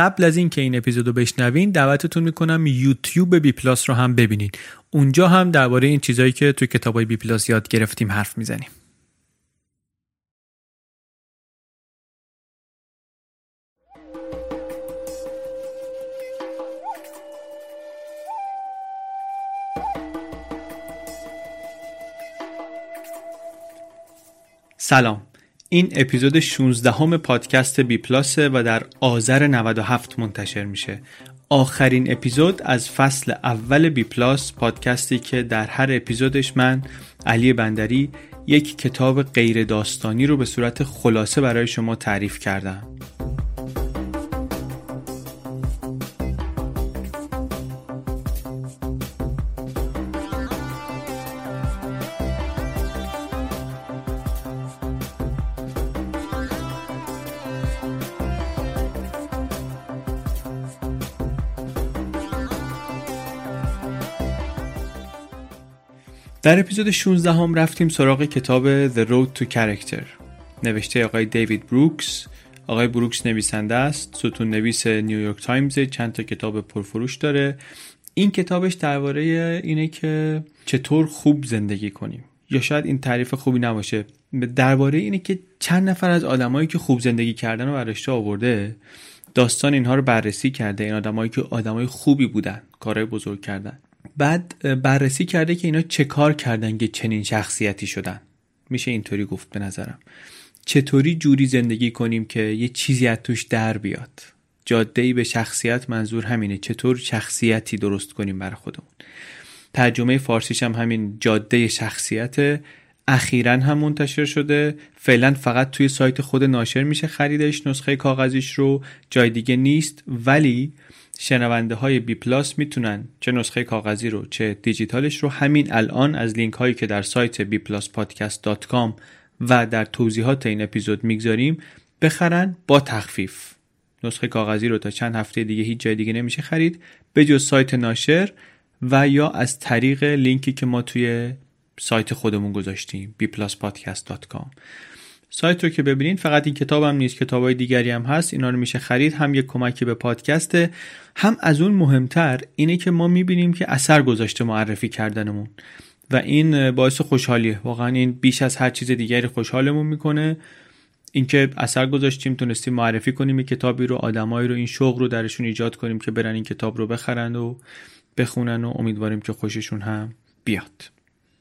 قبل از اینکه این اپیزودو بشنوین دعوتتون می‌کنم یوتیوب بی پلاس رو هم ببینید. اونجا هم درباره این چیزایی که توی کتابای بی پلاس یاد گرفتیم حرف می‌زنیم. سلام این اپیزود 16 همه پادکست بی پلاسه و در آذر 97 منتشر میشه. آخرین اپیزود از فصل اول بی پلاس پادکستی که در هر اپیزودش من علی بندری یک کتاب غیر داستانی رو به صورت خلاصه برای شما تعریف کردم. در اپیزود 16 هم رفتیم سراغ کتاب The Road to Character. نوشته آقای دیوید بروکس. آقای بروکس نویسنده است. ستون نویس نیویورک تایمز. چند تا کتاب پرفروش داره. این کتابش درباره اینه که چطور خوب زندگی کنیم. یا شاید این تعریف خوبی نباشه. درباره اینه که چند نفر از آدمایی که خوب زندگی کردن رو برداشته آورده داستان اینها رو بررسی کرده. این آدمایی که آدمای خوبی بودن کارهای بزرگ کردن. بعد بررسی کرده که اینا چه کار کردن که چنین شخصیتی شدن. میشه اینطوری گفت به نظرم. چطوری جوری زندگی کنیم که یه چیزی از توش در بیاد؟ جاده به شخصیت منظور همینه. چطور شخصیتی درست کنیم برای خودمون؟ ترجمه فارسیش هم همین جاده شخصیت اخیرا هم منتشر شده. فعلا فقط توی سایت خود ناشر میشه خریدش نسخه کاغذیش رو. جای دیگه نیست. ولی شنونده های بی‌پلاس می‌تونن چه نسخه کاغذی رو چه دیجیتالش رو همین الان از لینک هایی که در سایت bpluspodcast.com و در توضیحات این اپیزود می‌گذاریم بخرن با تخفیف. نسخه کاغذی رو تا چند هفته دیگه هیچ جای دیگه نمیشه خرید به جز سایت ناشر و یا از طریق لینکی که ما توی سایت خودمون گذاشتیم bpluspodcast.com سایت رو که ببینید فقط این کتاب هم نیست کتاب های دیگری هم هست. اینا رو میشه خرید. هم یک کمکی به پادکسته هم از اون مهمتر اینه که ما می‌بینیم که اثر گذاشته معرفی کردنمون. و این باعث خوشحالیه. واقعا این بیش از هر چیز دیگری خوشحالمون می‌کنه. اینکه اثر گذاشتیم تونستیم معرفی کنیم این کتابی رو آدمایی رو این شوق رو درشون ایجاد کنیم که برن این کتاب رو بخرن و بخونن و امیدواریم که خوششون هم بیاد.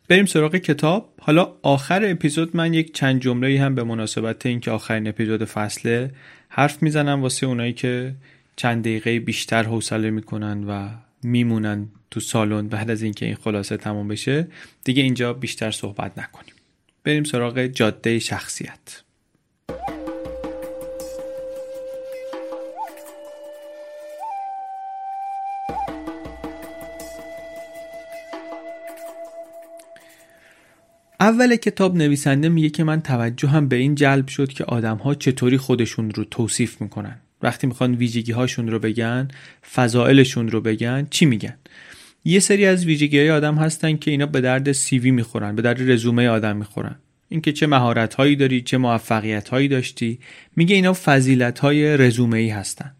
بریم سراغ کتاب. حالا آخر اپیزود من یک چند جمله هم به مناسبت اینکه آخرین اپیزود فصله حرف می‌زنم واسه اونایی که چند دقیقه بیشتر حوصله می‌کنن و میمونن تو سالن بعد از اینکه این خلاصه تموم بشه. دیگه اینجا بیشتر صحبت نکنیم. بریم سراغ جاده شخصیت. اول کتاب نویسنده میگه که من توجه هم به این جلب شد که آدم ها چطوری خودشون رو توصیف می‌کنن. وقتی می‌خوان ویژگی هاشون رو بگن فضائلشون رو بگن چی میگن؟ یه سری از ویژگی های آدم هستن که اینا به درد سیوی می‌خورن به درد رزومه آدم می‌خورن. اینکه چه مهارت هایی داری چه موفقیت هایی داشتی. میگه اینا فضیلت های رزومه ای هستن.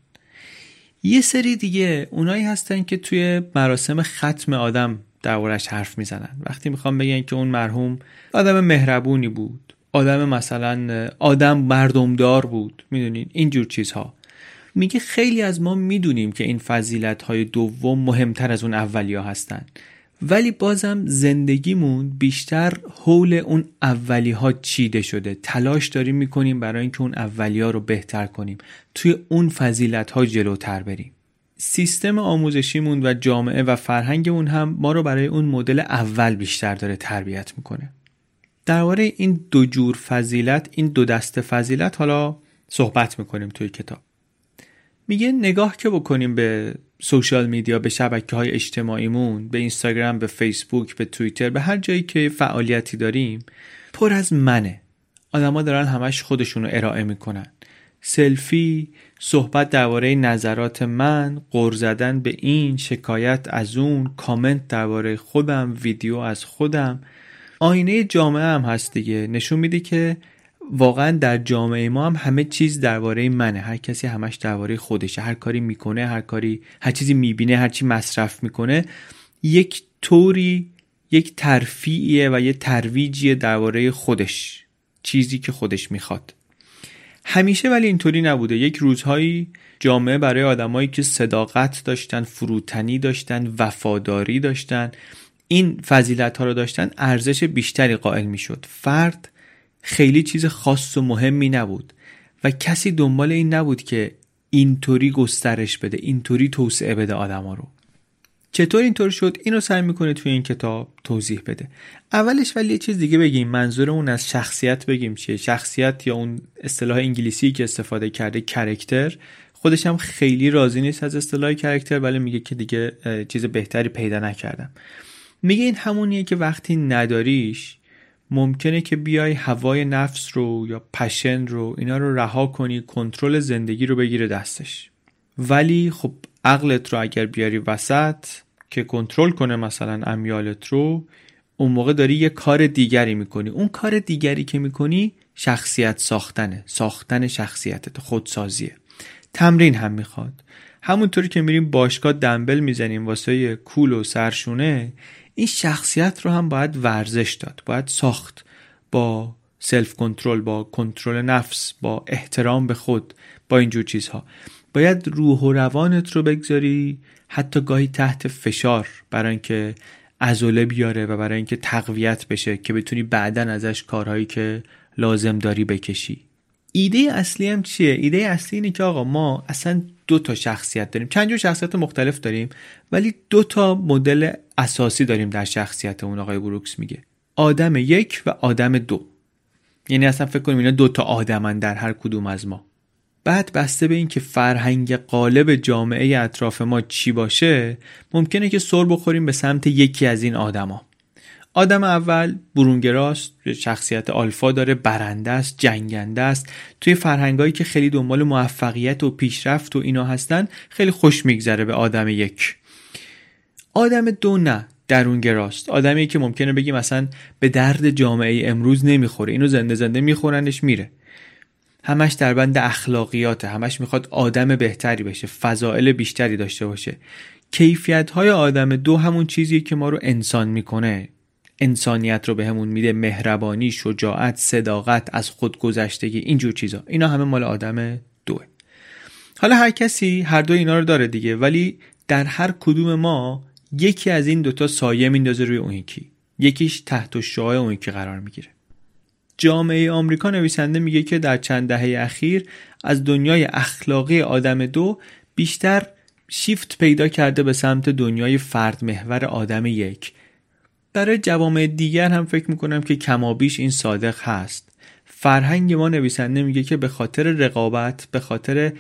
یه سری دیگه اونایی هستن که توی مراسم ختم آدم دربارش حرف می‌زنن. وقتی می‌خوام بگن که اون مرحوم آدم مهربونی بود آدم مثلا آدم مردمدار بود می‌دونین اینجور چیزها. میگه خیلی از ما می‌دونیم که این فضیلت های دوم مهمتر از اون اولیا هستن. ولی بازم زندگیمون بیشتر حول اون اولی ها چیده شده. تلاش داریم می‌کنیم برای اینکه اون اولی ها رو بهتر کنیم. توی اون فضیلت ها جلوتر بریم. سیستم آموزشیمون و جامعه و فرهنگمون هم ما رو برای اون مدل اول بیشتر داره تربیت می‌کنه. درباره این دو جور فضیلت این دو دست فضیلت حالا صحبت می‌کنیم توی کتاب. میگه نگاه که بکنیم به سوشال میدیا به شبکه های اجتماعیمون به اینستاگرام به فیسبوک به توییتر به هر جایی که فعالیتی داریم پر از منه. آدما دارن همش خودشون رو ارائه می‌کنن. سلفی صحبت درباره نظرات من قر زدن به این شکایت از اون کامنت درباره خودم ویدیو از خودم. آینه جامعه هم هست دیگه. نشون میده که واقعا در جامعه ما هم همه چیز درباره منه. هر کسی همش درباره خودشه. هر کاری می‌کنه هر کاری هر چیزی می‌بینه هر چی مصرف می‌کنه یک طوری یک ترفیعیه و یه ترویجیه درباره خودش. چیزی که خودش می‌خواد. همیشه ولی اینطوری نبوده. یک روزهایی جامعه برای آدمایی که صداقت داشتن فروتنی داشتن وفاداری داشتن این فضیلت ها رو داشتن ارزش بیشتری قائل می‌شد. فرد خیلی چیز خاص و مهمی نبود و کسی دنبال این نبود که اینطوری گسترش بده اینطوری توسعه بده آدما رو. چطور اینطور شد؟ اینو سعی می‌کنه توی این کتاب توضیح بده. اولش ولی یه چیز دیگه بگیم. منظورمون از شخصیت بگیم چیه. شخصیت یا اون اصطلاح انگلیسی که استفاده کرده کرکتر خودش هم خیلی راضی نیست از اصطلاح کرکتر ولی میگه که دیگه چیز بهتری پیدا نکردم. میگه این همونیه که وقتی نداریش ممکنه که بیای هوای نفس رو یا پشن رو اینا رو رها کنی کنترل زندگی رو بگیره دستش. ولی خب عقلت رو اگر بیاری وسط که کنترل کنه مثلا امیالت رو اون موقع داری یه کار دیگری می‌کنی. اون کار دیگری که می‌کنی شخصیت ساختنه. ساختن شخصیتت. خودسازیه. تمرین هم می‌خواد. همونطوری که میریم باشگاه دنبل می‌زنیم واسه کول و سرشونه این شخصیت رو هم باید ورزش داد. باید ساخت با سلف کنترل با کنترل نفس با احترام به خود با اینجور چیزها. باید روح و روانت رو بگذاری حتی گاهی تحت فشار برای اینکه عضله بیاره و برای اینکه تقویت بشه که بتونی بعدا ازش کارهایی که لازم داری بکشی. ایده اصلی هم چیه؟ ایده اصلی اینه که آقا ما اصلا دو تا شخصیت داریم. چند جور شخصیت مختلف داریم ولی دو تا مدل اساسی داریم در شخصیت اون آقای بروکس میگه. آدم یک و آدم دو. یعنی اصلا فکر کنیم اینا دو تا آدمن در هر کدوم از ما. بعد بسته به اینکه فرهنگ قالب جامعه اطراف ما چی باشه ممکنه که سر بخوریم به سمت یکی از این آدما. آدم اول برونگراست شخصیت آلفا داره برنده است جنگنده است. توی فرهنگایی که خیلی دنبال موفقیت و پیشرفت و اینا هستن خیلی خوش میگذره به آدم یک. آدم دو نه درونگراست. آدمی که ممکنه بگیم مثلا به درد جامعه امروز نمی‌خوره. اینو زنده زنده میخورنش میره. همش در بند اخلاقیاته. همش می‌خواد آدم بهتری بشه فضائل بیشتری داشته باشه. کیفیت های آدم دو همون چیزیه که ما رو انسان می‌کنه. انسانیت رو بهمون به میده مهربانی شجاعت صداقت از خودگذشتگی اینجور چیزا. اینا همه مال آدم دوه. حالا هر کسی هر دو اینا رو داره دیگه ولی در هر کدوم ما یکی از این دوتا سایه میندازه روی اون یکی. یکیش تحت شعاع اون یکی قرار می‌گیره. جامعه آمریکا نویسنده میگه که در چند دهه اخیر از دنیای اخلاقی آدم دو بیشتر شیفت پیدا کرده به سمت دنیای فرد محور آدم یک. برای جوامع دیگر هم فکر می‌کنم که کمابیش این صادق هست. فرهنگ ما نویسنده میگه که به خاطر رقابت به خاطر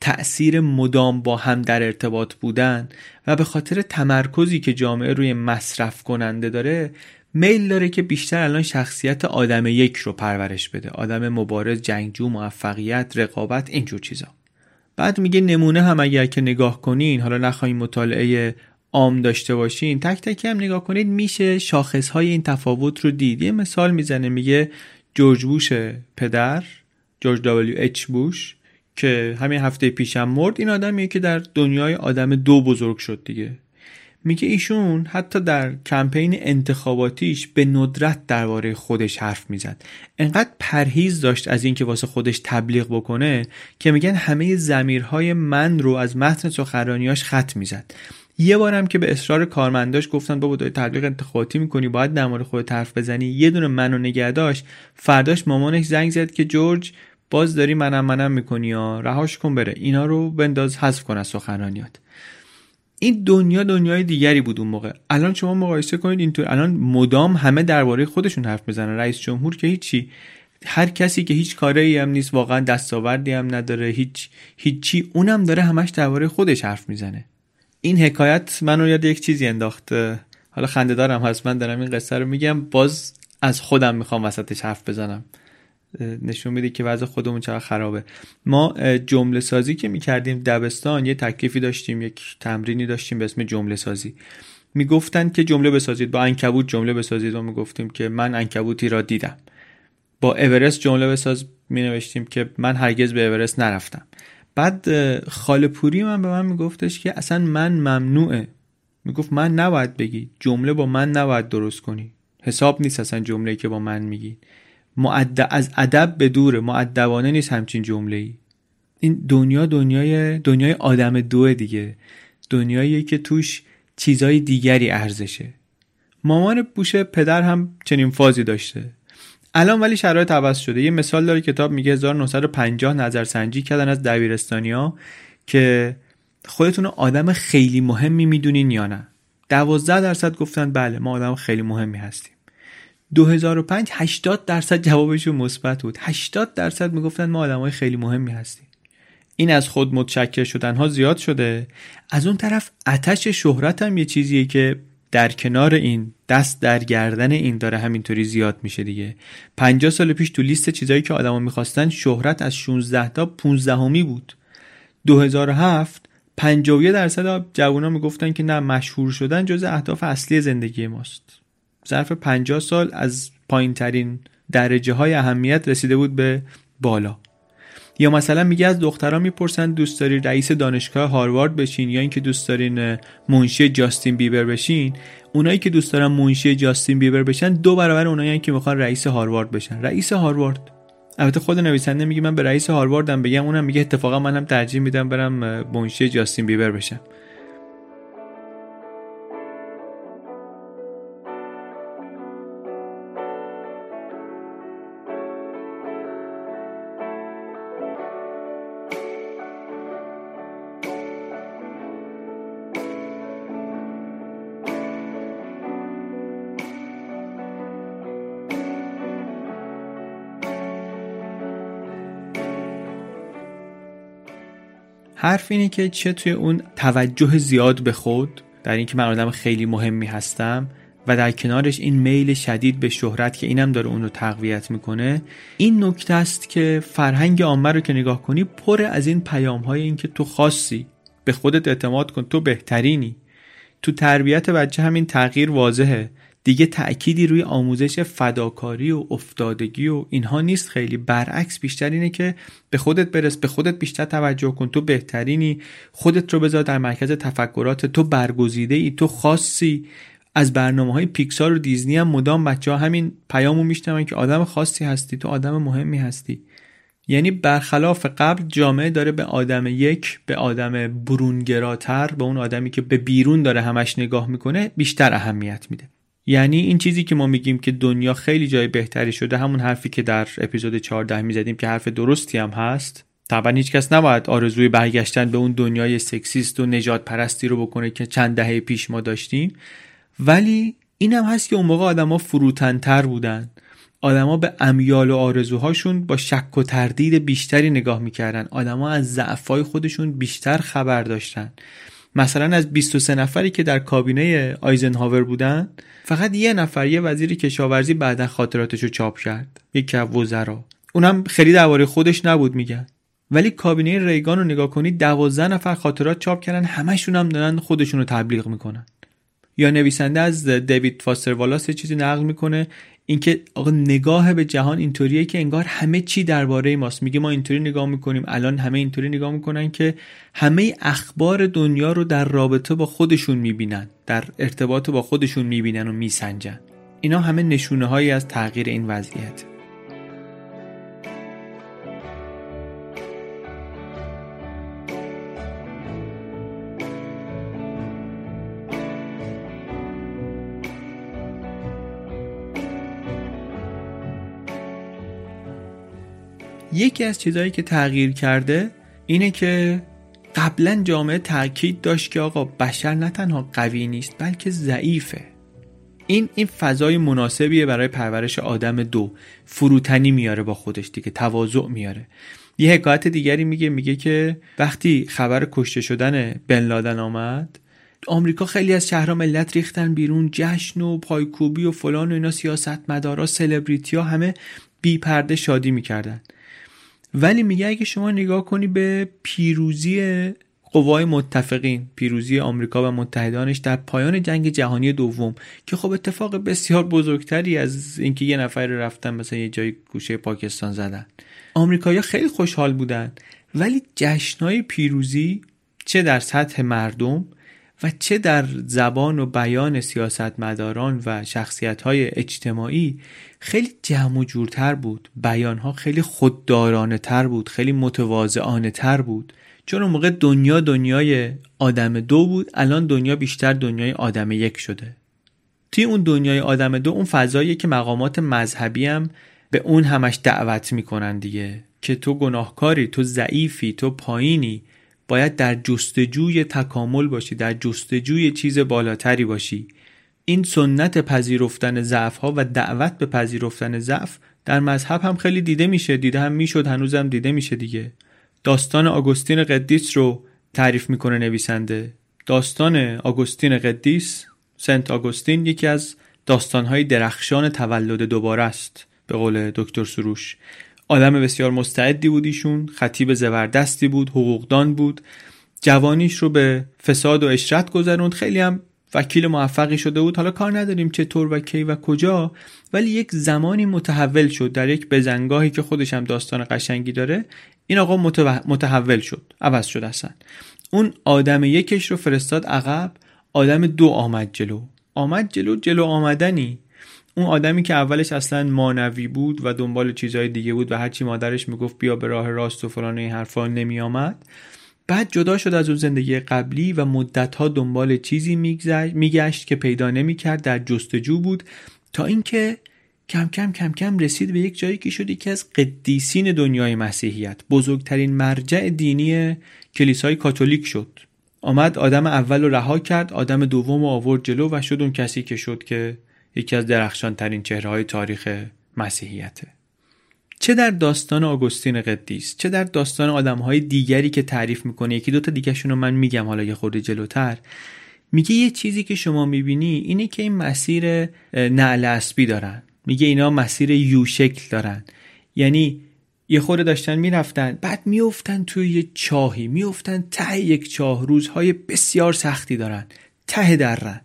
تأثیر مدام با هم در ارتباط بودن و به خاطر تمرکزی که جامعه روی مصرف کننده داره میل داره که بیشتر الان شخصیت آدم یک رو پرورش بده. آدم مبارز جنگجو موفقیت رقابت اینجور چیزا. بعد میگه نمونه هم اگر که نگاه کنین حالا نخواهیم مطالعه عام داشته باشین تک تک هم نگاه کنید میشه شاخص های این تفاوت رو دید. یه مثال می‌زنه میگه جورج بوش پدر جورج دبلیو اچ بوش که همین هفته پیشم مرد این آدمیه که در دنیای آدم دو بزرگ شد دیگه. میگه ایشون حتی در کمپین انتخاباتیش به ندرت درباره خودش حرف می‌زد. انقدر پرهیز داشت از اینکه واسه خودش تبلیغ بکنه که میگن همه زمیرهای من رو از متن سخنرانیاش خط می‌زد. یه بارم که به اصرار کارمنداش گفتن بابا داری تبلیغ انتخاباتی می‌کنی باید در مورد خودت حرف بزنی. یه دونه منو نگه داشت فرداش مامانش زنگ زد که جورج باز داری منم منم می‌کنی یا رهاش کن بره اینا رو بنداز حذف کن از سخنرانیات. این دنیا دنیای دیگری بود اون موقع. الان شما مقایسه کنید اینطور الان مدام همه درباره خودشون حرف می‌زنن. رئیس جمهور که هیچی. هر کسی که هیچ کاری هم نیست واقعا دستاوردی هم نداره هیچ هیچی. اونم داره همش درباره خودش حرف می‌زنه. این حکایت منو یاد یک چیزی انداخت. حالا خنده دارم هست من دارم این قصه رو میگم. باز از خودم می‌خوام وسطش حرف بزنم. نشون میده که وضع خودمون چقدر خرابه. ما جمله سازی که می‌کردیم دبستان یه تکلیفی داشتیم یک تمرینی داشتیم به اسم جمله سازی. می‌گفتن که جمله بسازید با انکبوت جمله بسازید و می‌گفتیم که من انکبوتی را دیدم. با اورست جمله بساز می نوشتیم که من هرگز به اورست نرفتم. بعد خاله پوری من به من میگفتش که اصلا من ممنوعه. می‌گفت من نباید بگی جمله با من نباید درست کنی. حساب نیست اصلا جمله که با من میگی. معد... از ادب به دوره معدبانه نیست همچین جمله ای این دنیا دنیای دنیای آدم دوه دیگه. دنیایی که توش چیزای دیگری ارزشه. مامان بوش پدر هم چنین فازی داشته. الان ولی شرایط عوض شده. یه مثال داره کتاب میگه 1950 نظرسنجی کردن از دبیرستانیا که خودتون آدم خیلی مهمی می‌دونین یا نه. 12 درصد گفتن بله ما آدم خیلی مهمی هستیم. 2005 80 درصد جوابشون مثبت بود. 80 درصد می‌گفتن ما آدمای خیلی مهمی هستیم. این از خود متشکر شدن ها زیاد شده. از اون طرف آتش شهرت هم یه چیزیه که در کنار این دست در گردن این داره همینطوری زیاد میشه دیگه. 50 سال پیش تو لیست چیزایی که آدما می‌خواستن شهرت از 16 تا 15 همی بود 2007 51 درصد جوونا می‌گفتن که نه مشهور شدن جز اهداف اصلی زندگی ماست. ظرف 50 سال از پایین ترین درجه های اهمیت رسیده بود به بالا. یا مثلا میگه از دخترها می‌پرسن دوست داری رئیس دانشگاه هاروارد بشین یا اینکه دوست دارین منشی جاستین بیبر بشین اونایی که دوست دارن منشی جاستین بیبر بشن دو برابر اونایی که می‌خوان رئیس هاروارد بشن. رئیس هاروارد. البته خود نویسنده میگه من به رئیس هارواردم بگم اونم میگه اتفاقا منم ترجیح میدم برم منشی جاستین بیبر بشم. حرف اینه که چه توی اون توجه زیاد به خود در اینکه من آدم خیلی مهمی هستم و در کنارش این میل شدید به شهرت که اینم داره اون رو تقویت می‌کنه این نکته است که فرهنگ عامه رو که نگاه کنی پر از این پیام های این که تو خاصی به خودت اعتماد کن تو بهترینی. تو تربیت بچه همین تغییر واضحه. دیگه تأکیدی روی آموزش فداکاری و افتادگی و اینها نیست. خیلی برعکس بیشتر اینه که به خودت برس به خودت بیشتر توجه کن. تو بهترینی. خودت رو بذار در مرکز تفکرات. تو برگزیده ای تو خاصی. از برنامه های پیکسار و دیزنی هم مدام بچه ها همین پیامو میشنون که آدم خاصی هستی تو آدم مهمی هستی. یعنی برخلاف قبل جامعه داره به آدم یک به آدم برونگراتر به اون آدمی که به بیرون داره همش نگاه می‌کنه بیشتر اهمیت میده. یعنی این چیزی که ما میگیم که دنیا خیلی جای بهتری شده همون حرفی که در اپیزود 14 می‌زدیم که حرف درستی هم هست. طبعا هیچ کس نباید آرزوی برگشتن به اون دنیای سکسیست و نجات پرستی رو بکنه که چند دهه پیش ما داشتیم. ولی این هم هست که اون موقع آدما فروتنتر بودن. آدما به امیال و آرزوهاشون با شک و تردید بیشتری نگاه می‌کردن. آدما از ضعفای خودشون بیشتر خبر داشتن. مثلا از 23 نفری که در کابینه آیزنهاور بودن فقط یه نفر یه وزیر کشاورزی بعدا خاطراتش رو چاپ کرد. یکی از وزرا. اونم خیلی درباره خودش نبود میگن. ولی کابینه ریگان رو نگاه کنید دوازده نفر خاطرات چاپ کردن همشون هم دارن خودشون رو تبلیغ می‌کنن. یا نویسنده از دیوید فاستر والاس چیزی نقل می‌کنه اینکه آقا نگاه به جهان اینطوریه که انگار همه چی درباره ماست. میگه ما اینطوری نگاه می‌کنیم الان همه اینطوری نگاه می‌کنن که همه اخبار دنیا رو در رابطه با خودشون می‌بینن در ارتباط با خودشون می‌بینن و میسنجن. اینا همه نشونه هایی از تغییر این وضعیت. یکی از چیزهایی که تغییر کرده اینه که قبلا جامعه تاکید داشت که آقا بشر نه تنها قوی نیست بلکه ضعیفه. این این فضای مناسبیه برای پرورش آدم دو. فروتنی میاره با خودش دیگه تواضع میاره. یه حکایت دیگری میگه میگه که وقتی خبر کشته شدن بن لادن آمد آمریکا خیلی از شهرها ملت ریختن بیرون جشن و پایکوبی و فلان و اینا سیاست مدارا سلبریتی ها همه بی پرده شادی می‌کردن. ولی میگه اگه شما نگاه کنی به پیروزی قوای متفقین پیروزی آمریکا و متحدانش در پایان جنگ جهانی دوم که خب اتفاق بسیار بزرگتری از اینکه یه نفر رفتن مثلا یه جای گوشه پاکستان زدن. آمریکایی‌ها خیلی خوشحال بودن. ولی جشنهای پیروزی چه در سطح مردم و چه در زبان و بیان سیاستمداران و شخصیت‌های اجتماعی خیلی جمع و جورتر بود. بیانها خیلی خوددارانه تر بود خیلی متواضعانه تر بود. چون اون موقع دنیا دنیای آدم دو بود الان دنیا بیشتر دنیای آدم یک شده. توی اون دنیای آدم دو اون فضاییه که مقامات مذهبی هم به اون همش دعوت می‌کنن دیگه. که تو گناهکاری تو ضعیفی تو پایینی. باید در جستجوی تکامل باشی در جستجوی چیز بالاتری باشی. این سنت پذیرفتن ضعف ها و دعوت به پذیرفتن ضعف در مذهب هم خیلی دیده میشه. دیده هم می‌شد هنوزم دیده میشه دیگه. داستان آگوستین قدیس رو تعریف می‌کنه نویسنده. داستان آگوستین قدیس سنت آگوستین یکی از داستانهای درخشان تولد دوباره است به قول دکتر سروش. آدم بسیار مستعدی بود ایشون خطیب زبردستی بود حقوقدان بود. جوانیش رو به فساد و اشرت گذروند. خیلی هم وکیل موفقی شده بود. حالا کار نداریم چطور و کی و کجا ولی یک زمانی متحول شد در یک بزنگاهی که خودش هم داستان قشنگی داره. این آقا متحول شد. عوض شد اصلا. اون آدم یکش رو فرستاد عقب. آدم دو آمد جلو. آمد جلو جلو آمدنی. اون آدمی که اولش اصلا مانوی بود و دنبال چیزهای دیگه بود و هرچی مادرش می‌گفت بیا به راه راست و فلان این حرفا نمی آمد بعد جدا شد از اون زندگی قبلی و مدتها دنبال چیزی میگشت که پیدا نمی‌کرد در جستجو بود تا اینکه کم کم کم کم رسید به یک جایی که شد یکی از قدیسین دنیای مسیحیت. بزرگترین مرجع دینی کلیسای کاتولیک شد. آمد آدم اول رو رها کرد آدم دوم رو آورد جلو و شد اون کسی که شد که یکی از درخشان ترین چهره های تاریخ مسیحیته. چه در داستان آگوستین قدیس چه در داستان آدم های دیگری که تعریف می‌کنه یکی دوتا دیگهشون رو من میگم حالا یه خورده جلوتر. میگه یه چیزی که شما می‌بینی اینه که این مسیر نعل اسبی دارن. میگه اینا مسیر یو شکل دارن. یعنی یه خورده داشتن می‌رفتن بعد میفتن توی یه چاهی میفتن ته یک چاه روزهای بسیار سختی دارن ته درن.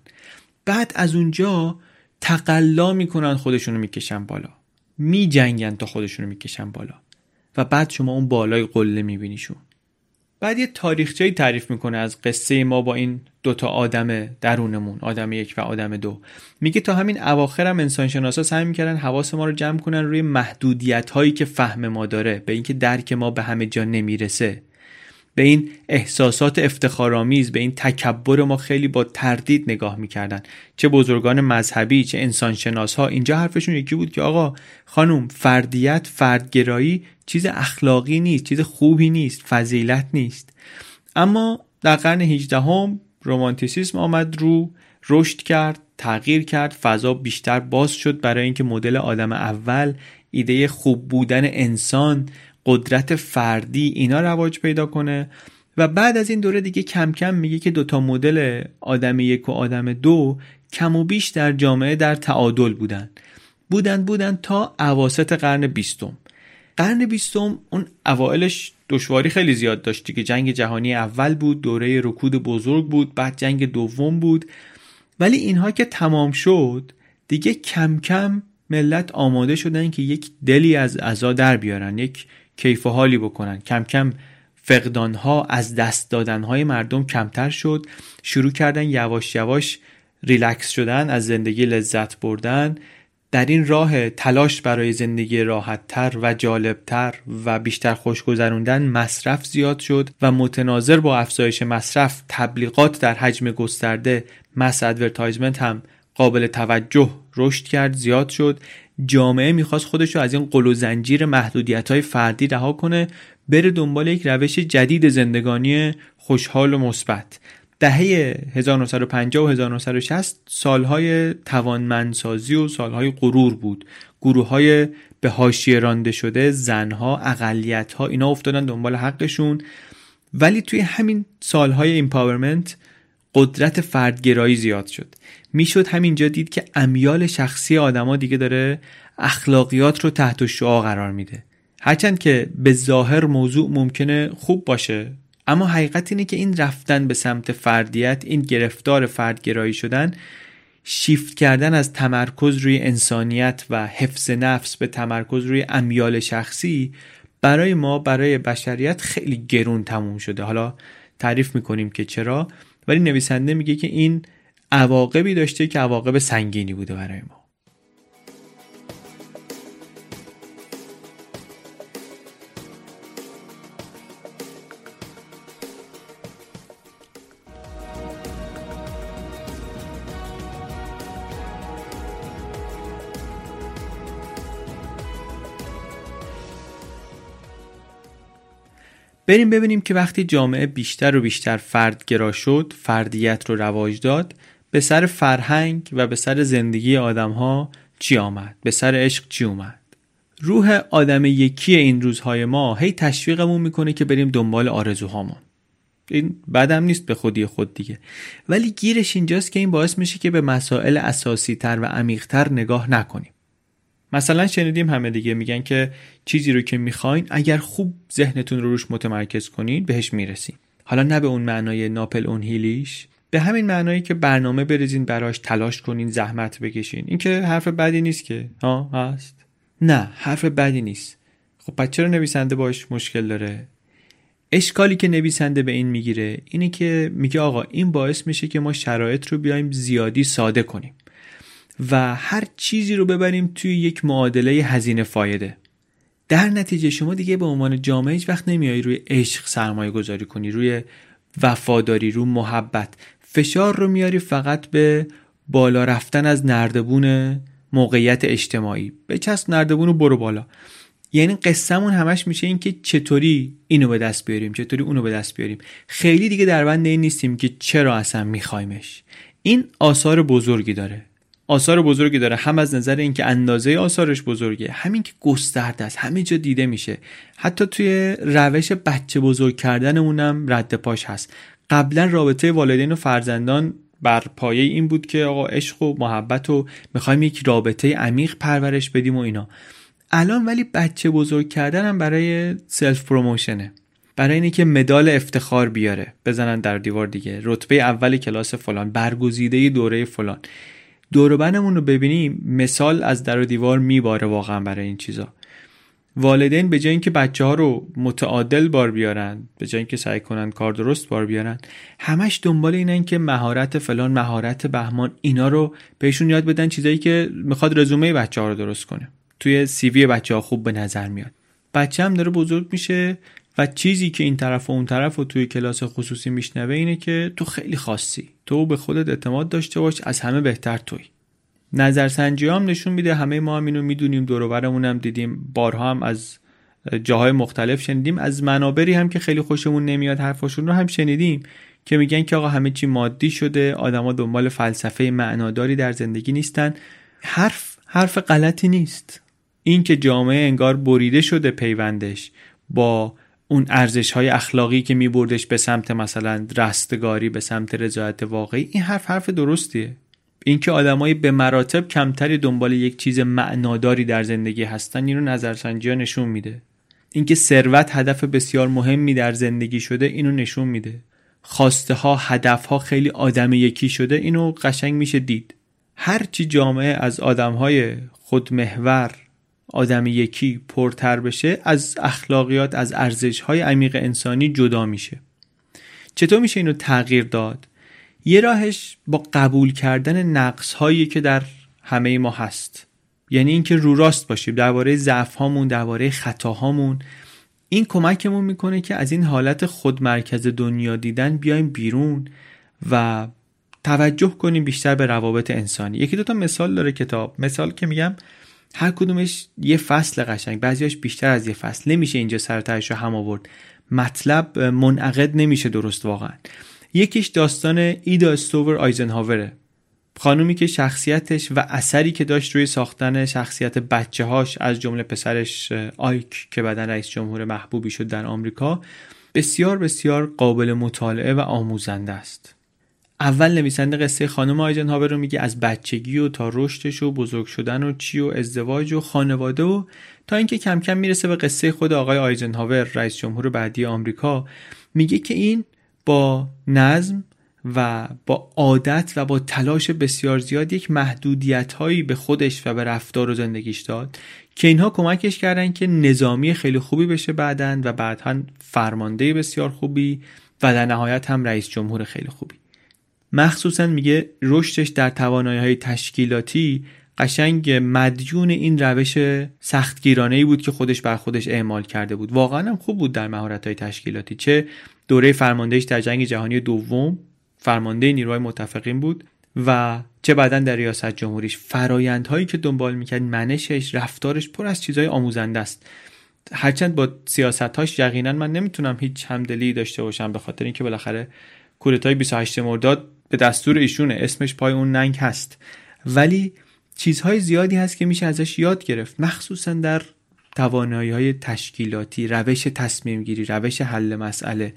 بعد از اونجا تقلا می‌کنن خودشونو می‌کشن بالا. میجنگن تا خودشونو می‌کشن بالا. و بعد شما اون بالای قله میبینیشون. بعد یه تاریخچه‌ای تعریف می‌کنه از قصه ما با این دوتا آدم درونمون آدم یک و آدم دو. میگه تا همین اواخر هم انسانشناسا سعی می‌کردن حواس ما رو جمع کنن روی محدودیت هایی که فهم ما داره. به اینکه درک ما به همه جا نمی‌رسه. به این احساسات افتخارآمیز به این تکبر ما خیلی با تردید نگاه می‌کردن. چه بزرگان مذهبی چه انسانشناس ها اینجا حرفشون یکی بود که آقا خانم فردیت فردگرایی چیز اخلاقی نیست چیز خوبی نیست فضیلت نیست. اما در قرن 18 هم رومانتیسیسم آمد رو رشد کرد تغییر کرد فضا بیشتر باز شد برای اینکه مدل آدم اول ایده خوب بودن انسان قدرت فردی اینا رواج پیدا کنه. و بعد از این دوره دیگه کم کم میگه که دوتا مدل آدم یک و آدم دو کم و بیش در جامعه در تعادل بودن. بودن بودن تا اواسط قرن بیستم. قرن بیستم اون اوائلش دشواری خیلی زیاد داشت که جنگ جهانی اول بود دوره رکود بزرگ بود بعد جنگ دوم بود. ولی اینها که تمام شد دیگه کم کم ملت آماده شدن که یک دلی از عزا در بیارن یک کیف حالی بکنن. کم کم فقدانها از دست دادنهای مردم کمتر شد. شروع کردن یواش یواش ریلکس شدن از زندگی لذت بردن. در این راه تلاش برای زندگی راحتتر و جالبتر و بیشتر خوش گذروندن مصرف زیاد شد و متناظر با افزایش مصرف تبلیغات در حجم گسترده mass advertisement هم قابل توجه رشد کرد زیاد شد. جامعه می‌خواست خودش رو از این غل و زنجیر محدودیت های فردی رها کنه بره دنبال یک روش جدید زندگانی خوشحال و مثبت. دهه 1950 و 1960 سالهای توانمندسازی و سالهای غرور بود. گروه های به حاشیه رانده شده زنها اقلیتها اینا افتادن دنبال حقشون. ولی توی همین سالهای empowerment قدرت فردگرایی زیاد شد. می‌شد همینجا دید که امیال شخصی آدما دیگه داره اخلاقیات رو تحت شعا قرار میده. هرچند که به ظاهر موضوع ممکنه خوب باشه اما حقیقت اینه که این رفتن به سمت فردیت این گرفتار فردگرایی شدن شیفت کردن از تمرکز روی انسانیت و حفظ نفس به تمرکز روی امیال شخصی برای ما برای بشریت خیلی گرون تموم شده. حالا تعریف می‌کنیم که چرا. ولی نویسنده میگه که این عواقبی داشته که عواقب سنگینی بوده برای ما. بریم ببینیم که وقتی جامعه بیشتر و بیشتر فردگرا شد فردیت رو رواج داد به سر فرهنگ و به سر زندگی آدم ها چی آمد؟ به سر عشق چی اومد؟ روح آدم یکی این روزهای ما هی تشویقمون می‌کنه که بریم دنبال آرزوهامون. این بدم نیست به خودی خود دیگه. ولی گیرش اینجاست که این باعث میشه که به مسائل اساسی تر و عمیق تر نگاه نکنیم. مثلا شنیدیم همه دیگه میگن که چیزی رو که می‌خواین اگر خوب ذهنتون رو روش متمرکز کنین بهش می‌رسین. حالا نه به اون معنای ناپل اون هیلیش به همین معنایی که برنامه بریزین براش تلاش کنین زحمت بکشین. این که حرف بدی نیست که. ها هست؟ نه حرف بدی نیست. خب پس چرا نویسنده باش مشکل داره؟ اشکالی که نویسنده به این می‌گیره اینه که میگه آقا این باعث میشه که ما شرایط رو بیایم زیادی ساده کنیم. و هر چیزی رو ببریم توی یک معادله هزینه فایده. در نتیجه شما دیگه به عنوان جامعه هیچ وقت نمیایی روی عشق سرمایه گذاری کنی روی وفاداری رو محبت. فشار رو میاری فقط به بالا رفتن از نردبون موقعیت اجتماعی. به چسب نردبون رو برو بالا. یعنی قصهمون همش میشه این که چطوری اینو به دست بیاریم چطوری اونو به دست بیاریم. خیلی دیگه در بند نیستیم که چرا اصلا میخوایمش. این آثار بزرگی داره. آثار بزرگی داره. هم از نظر اینکه اندازه آثارش بزرگه همین که گسترده است همه جا دیده میشه. حتی توی روش بچه بزرگ کردنمونم رد پاش هست. قبلا رابطه والدین و فرزندان بر پایه این بود که آقا عشق و محبت و می‌خوایم یک رابطه عمیق پرورش بدیم و اینا. الان ولی بچه بزرگ کردن هم برای self promotion ه برای اینه که مدال افتخار بیاره. بزنن در دیوار دیگه. رتبه اول کلاس فلان. برگزیده دوره فلان. دوربنمون رو ببینیم مثال از در و دیوار میباره واقعا برای این چیزا. والدین به جای اینکه بچه ها رو متعادل بار بیارن به جای اینکه سعی کنن کار درست بار بیارن همش دنبال اینن که مهارت فلان مهارت بهمان اینا رو بهشون یاد بدن چیزایی که می‌خواد رزومه بچه ها رو درست کنه. توی سیوی بچه ها خوب به نظر میاد. بچه هم داره بزرگ میشه چیزی که این طرف و اون طرف و توی کلاس خصوصی میشنوه اینه که تو خیلی خاصی. تو به خودت اعتماد داشته باش از همه بهتر توی. نظرسنجی هم نشون میده همه ما هم اینو می‌دونیم دورورمون هم دیدیم بارها هم از جاهای مختلف شنیدیم از منابری هم که خیلی خوشمون نمیاد حرفاشون رو هم شنیدیم که میگن که آقا همه چی مادی شده آدما دنبال فلسفه معناداری در زندگی نیستن. حرف حرف غلطی نیست. این که جامعه انگار بریده شده پیوندش با اون ارزش های اخلاقی که میبردش به سمت مثلا رستگاری به سمت رضایت واقعی این حرف حرف درستیه. اینکه آدمای به مراتب کمتری دنبال یک چیز معناداری در زندگی هستن اینو نظرسنجی ها نشون میده. اینکه ثروت هدف بسیار مهمی در زندگی شده اینو نشون میده. خواسته ها هدف ها خیلی آدم یکی شده اینو قشنگ میشه دید. هرچی جامعه از آدم های خودمحور آدم یکی پرتر بشه از اخلاقیات از ارزش های عمیق انسانی جدا میشه. چطور میشه اینو تغییر داد؟ یه راهش با قبول کردن نقص هایی که در همه ما هست. یعنی اینکه رو راست باشیم درباره ضعف هامون درباره خطاهامون. این کمکمون می‌کنه که از این حالت خودمرکز دنیا دیدن بیایم بیرون و توجه کنیم بیشتر به روابط انسانی. یکی دوتا مثال داره کتاب. مثال که میگم هر کدومش یه فصل قشنگ. بعضیاش بیشتر از یه فصل. نمیشه اینجا سرترش رو هم آورد. مطلب منعقد نمیشه درست واقعا. یکیش داستان ایدا استوور آیزنهاوره. خانومی که شخصیتش و اثری که داشت روی ساختن شخصیت بچه هاش از جمله پسرش آیک که بعدا رئیس جمهور محبوبی شد در آمریکا بسیار بسیار قابل مطالعه و آموزنده است. اول نویسنده قصه خانم آیزنهاور رو میگه از بچگی و تا رشدش و بزرگ شدن و چی و ازدواج و خانواده و تا اینکه کم کم می‌رسه به قصه خود آقای آیزنهاور رئیس جمهور بعدی آمریکا. میگه که این با نظم و با عادت و با تلاش بسیار زیاد یک محدودیت هایی به خودش و به رفتار و زندگیش داد که اینها کمکش کردن که نظامی خیلی خوبی بشه بعدن و بعدا فرمانده بسیار خوبی و در نهایت هم رئیس جمهور خیلی خوبی. مخصوصا میگه رشدش در توانایی های تشکیلاتی قشنگ مدیون این روش سختگیرانه ای بود که خودش بر خودش اعمال کرده بود. واقعا هم خوب بود در مهارت های تشکیلاتی. چه دوره فرماندهش در جنگ جهانی دوم فرمانده نیروهای متفقین بود و چه بعدا در ریاست جمهوریش. فرایندهایی که دنبال می‌کرد منشش رفتارش پر از چیزهای آموزنده است. هرچند با سیاستاش یقینا من نمی‌تونم هیچ همدلی داشته باشم به خاطر اینکه بالاخره کودتای 28 مرداد به دستور ایشونه. اسمش پای اون ننگ هست. ولی چیزهای زیادی هست که میشه ازش یاد گرفت. مخصوصا در توانایی های تشکیلاتی روش تصمیم گیری روش حل مسئله.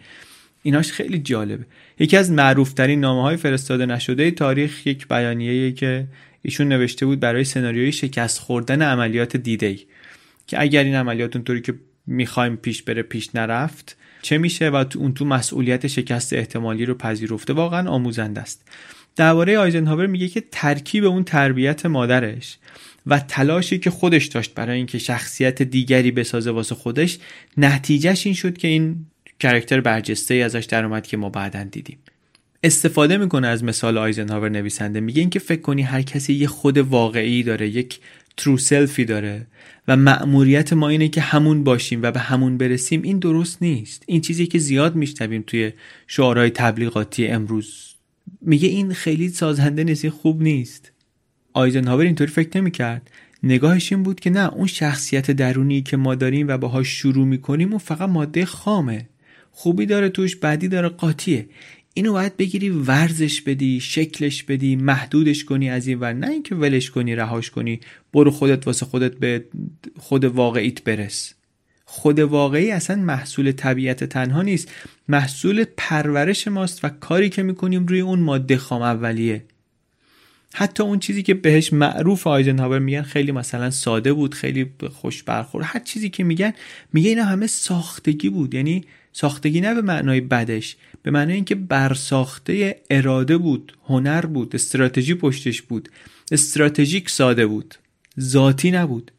ایناش خیلی جالبه. یکی از معروفترین نامه های فرستاده نشده تاریخ یک بیانیه که ایشون نوشته بود برای سناریوی شکست خوردن عملیات دیدی که اگر این عملیات اونطوری که می‌خوایم پیش بره پیش نرفت چه میشه و تو اون تو مسئولیت شکست احتمالی رو پذیرفته واقعا آموزنده است. درباره آیزنهاور میگه که ترکیب اون تربیت مادرش و تلاشی که خودش داشت برای اینکه شخصیت دیگری بسازه واسه خودش نتیجهش این شد که این character برجسته ای ازش در اومد که ما بعدا دیدیم. استفاده می‌کنه از مثال آیزنهاور نویسنده. میگه اینکه فکر کنی هر کسی یه خود واقعی داره یک true self ی داره و مأموریت ما اینه که همون باشیم و به همون برسیم این درست نیست. این چیزی که زیاد میشنویم توی شعارهای تبلیغاتی امروز. میگه این خیلی سازنده نیست خوب نیست. آیزنهاور اینطوری فکر نمی‌کرد. نگاهش این بود که نه اون شخصیت درونی که ما داریم و باهاش شروع می‌کنیم اون فقط ماده خامه. خوبی داره توش بدی داره قاطیه. اینو باید بگیری ورزش بدی شکلش بدی محدودش کنی از این ور. نه اینکه ولش کنی رهاش کنی. برو خودت واسه خودت به خود واقعیت برس. خود واقعی اصلا محصول طبیعت تنها نیست. محصول پرورش ماست و کاری که می‌کنیم روی اون ماده خام اولیه. حتی اون چیزی که بهش معروف آیزنهاور میگن خیلی مثلا ساده بود خیلی خوش برخورد. هر چیزی که میگن میگه اینا همه ساختگی بود. یعنی ساختگی نه به معنای بدش به معنای اینکه برساخته اراده بود هنر بود استراتژی پشتش بود استراتژیک ساده بود ذاتی نبود.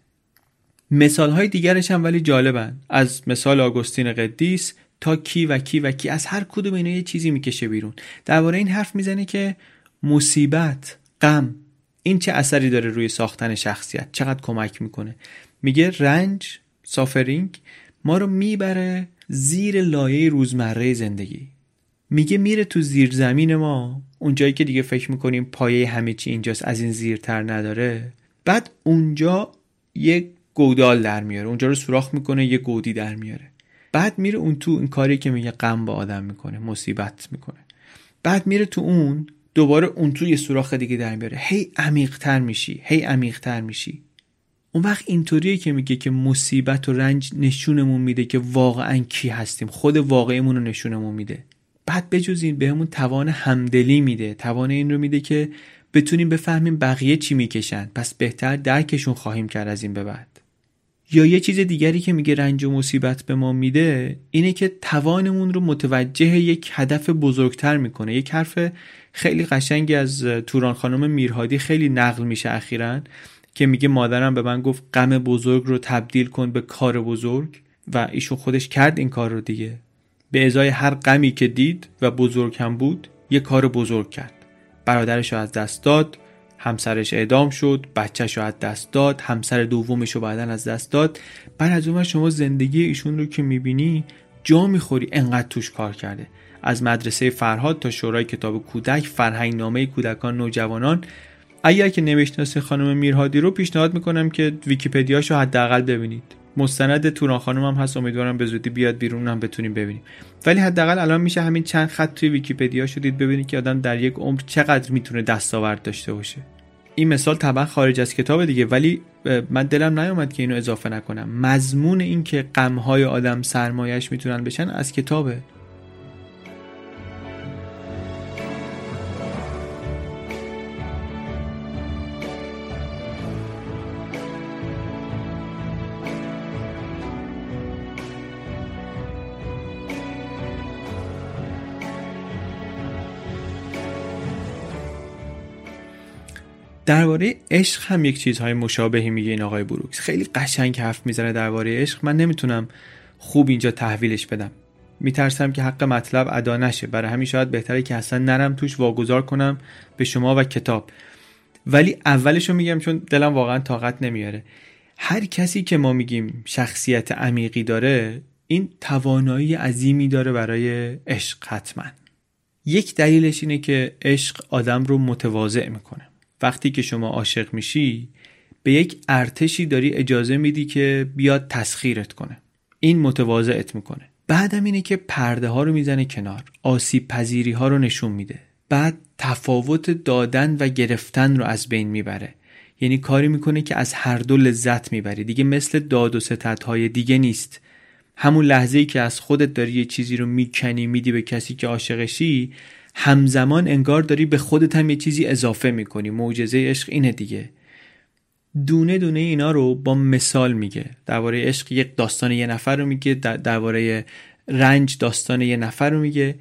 مثال های دیگرش هم ولی جالبن. از مثال آگوستین قدیس تا کی و کی و کی از هر کدوم اینا یه چیزی می‌کشه بیرون. درباره این حرف می‌زنه که مصیبت غم این چه اثری داره روی ساختن شخصیت؟ چقدر کمک می‌کنه؟ میگه رنج سافرینگ ما رو می‌بره زیر لایه روزمره زندگی. میگه میره تو زیر زمین ما اونجایی که دیگه فکر می‌کنیم پایه همه چی اینجاست از این زیرتر نداره. بعد اونجا یه گودال در میاره اونجا رو سوراخ می‌کنه یه گودی در میاره. بعد میره اون تو این کاری که میگه غم با آدم می‌کنه مصیبت می‌کنه. بعد میره تو اون دوباره اون تو یه سوراخ دیگه در میاره. هی عمیقتر میشی هی عمیقتر میشی. اون وقت اینطوریه که میگه که مصیبت و رنج نشونمون میده که واقعا کی هستیم. خود واقعیمون رو نشونمون میده. بعد بجز این بهمون توان همدلی میده. توان این رو میده که بتونیم بفهمیم بقیه چی می‌کشن. پس بهتر درکشون خواهیم کرد از این به بعد. یا یه چیز دیگری که میگه رنج و مصیبت به ما میده اینه که توانمون رو متوجه یک هدف بزرگتر می‌کنه. یک حرف خیلی قشنگی از توران خانم میرهادی خیلی نقل میشه اخیرا. که میگه مادرم به من گفت غم بزرگ رو تبدیل کن به کار بزرگ و ایشون خودش کرد این کار رو دیگه. به ازای هر غمی که دید و بزرگ هم بود یه کار بزرگ کرد. برادرش رو از دست داد همسرش اعدام شد بچهش رو از دست داد همسر دومش رو بعدا از دست داد. بعد از اون شما زندگی ایشون رو که می‌بینی جا می‌خوری انقدر توش کار کرده. از مدرسه فرهاد تا شورای کتاب کودک فرهنگ نامه کودکان نوجوانان اگر که نمی‌شناسی خانم میرهادی رو پیشنهاد می‌کنم که ویکیپدیاشو حداقل ببینید. مستند توران خانم هم هست امیدوارم به زودی بیاد بیرون هم بتونیم ببینیم. ولی حداقل الان میشه همین چند خط توی ویکیپدیا شدید ببینید که آدم در یک عمر چقدر می‌تونه دستاورد داشته باشه. این مثال طبعا خارج از کتاب دیگه ولی من دلم نیومد که اینو اضافه نکنم. مضمون این که غمهای آدم سرمایش می‌تونن بشن از کتابه. درباره عشق هم یک چیزهای مشابهی میگه این آقای بروکس خیلی قشنگ حرف می‌زنه درباره عشق. من نمی‌تونم خوب اینجا تحویلش بدم. میترسم که حق مطلب ادا نشه. برای همین شاید بهتره که اصلا نرم توش واگذار کنم به شما و کتاب. ولی اولشو میگم چون دلم واقعا طاقت نمیاره. هر کسی که ما میگیم شخصیت عمیقی داره این توانایی عظیمی داره برای عشق حتما. یک دلیلش اینه که عشق آدم رو متواضع می‌کنه. وقتی که شما عاشق میشی به یک ارتشی داری اجازه میدی که بیاد تسخیرت کنه. این متواضعت می‌کنه. بعدم اینه که پرده ها رو می‌زنه کنار آسیب پذیری ها رو نشون میده. بعد تفاوت دادن و گرفتن رو از بین می‌بره. یعنی کاری می‌کنه که از هر دو لذت می‌بری. دیگه مثل داد و های دیگه نیست. همون لحظه ای که از خودت داری یه چیزی رو می‌کنی میدی به کسی که عاشقشی همزمان انگار داری به خودت هم یه چیزی اضافه می‌کنی. معجزه عشق اینه دیگه. دونه دونه اینا رو با مثال میگه. درباره عشق یک داستان یه نفر رو میگه درباره رنج داستان یه نفر رو میگه.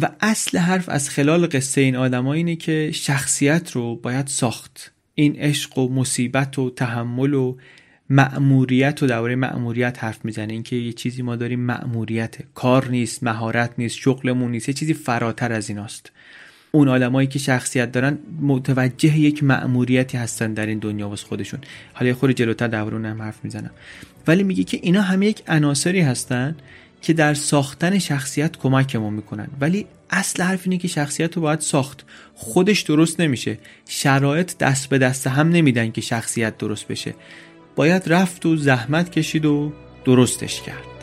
و اصل حرف از خلال قصه این آدم اینه که شخصیت رو باید ساخت. این عشق و مصیبت و تحمل و مأموریت و درباره مأموریت حرف می‌زنه. اینکه یه چیزی ما داریم مأموریت. کار نیست مهارت نیست شغلمون نیست. یه چیزی فراتر از ایناست. اون آدمایی که شخصیت دارن متوجه یک مأموریتی هستن در این دنیا واسه خودشون. حالا خود جلوتر درباره هم حرف می‌زنم. ولی میگه که اینا همه یک عناصری هستن که در ساختن شخصیت کمکمون می‌کنن. ولی اصل حرف اینه که شخصیت رو باید ساخت. خودش درست نمیشه. شرایط دست به دست هم نمیدن که شخصیت درست بشه. باید رفت و زحمت کشید و درستش کرد.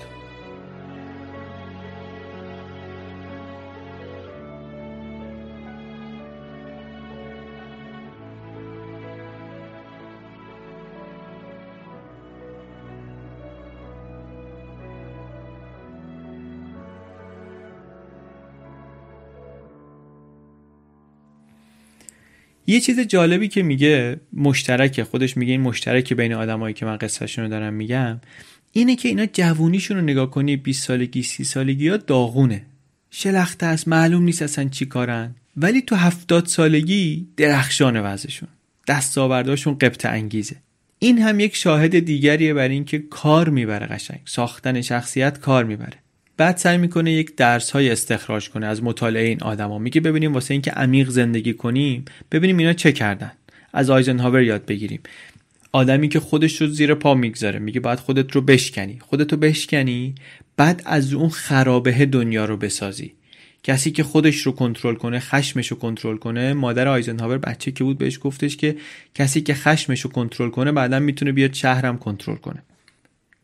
یه چیز جالبی که میگه مشترکه خودش میگه این مشترک بین آدمایی که من قصهشون رو دارم میگم اینه که اینا جوونیشون رو نگاه کنی 20 سالگی 30 سالگی ها داغونه. شلخته است معلوم نیست اصلا چی کارن. ولی تو هفتاد سالگی درخشان وضعشون. دستاورداشون قبط انگیزه. این هم یک شاهد دیگریه بر اینکه کار می‌بره قشنگ. ساختن شخصیت کار می‌بره. بعد سعی می‌کنه یک درس های استخراج کنه از مطالعه این آدما میگه ببینیم واسه اینکه عمیق زندگی کنیم ببینیم اینا چه کردن. از آیزنهاور یاد بگیریم. آدمی که خودش رو زیر پا می‌گذاره میگه باید خودت رو بشکنی. خودت رو بشکنی بعد از اون خرابه دنیا رو بسازی. کسی که خودش رو کنترل کنه خشمش رو کنترل کنه مادر آیزنهاور بچه که بود بهش گفتش که کسی که خشمش رو کنترل کنه بعدا می‌تونه بیاد شهرم کنترل کنه.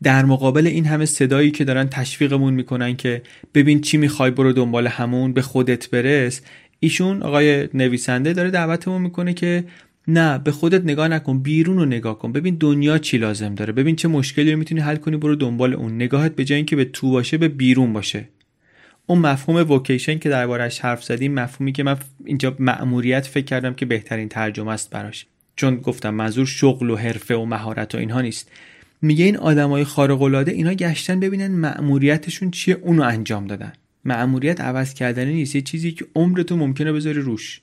در مقابل این همه صدایی که دارن تشویقمون می‌کنن که ببین چی می‌خوای برو دنبال همون به خودت برس ایشون آقای نویسنده داره دعوتمون می‌کنه که نه به خودت نگاه نکن بیرون رو نگاه کن. ببین دنیا چی لازم داره. ببین چه مشکلی رو می‌تونی حل کنی برو دنبال اون. نگاهت به جای اینکه به تو باشه به بیرون باشه. اون مفهوم وکیشن که دربارش حرف زدیم مفهومی که من اینجا مأموریت فکر کردم که بهترین ترجمه است براش. چون گفتم منظور شغل و حرفه و مهارت و اینها نیست. میگه این آدمای خارق العاده اینا گشتن ببینن مأموریتشون چیه اونو انجام دادن. مأموریت عوض کردن نیست یه چیزی که عمرتو ممکنه بذاری روش.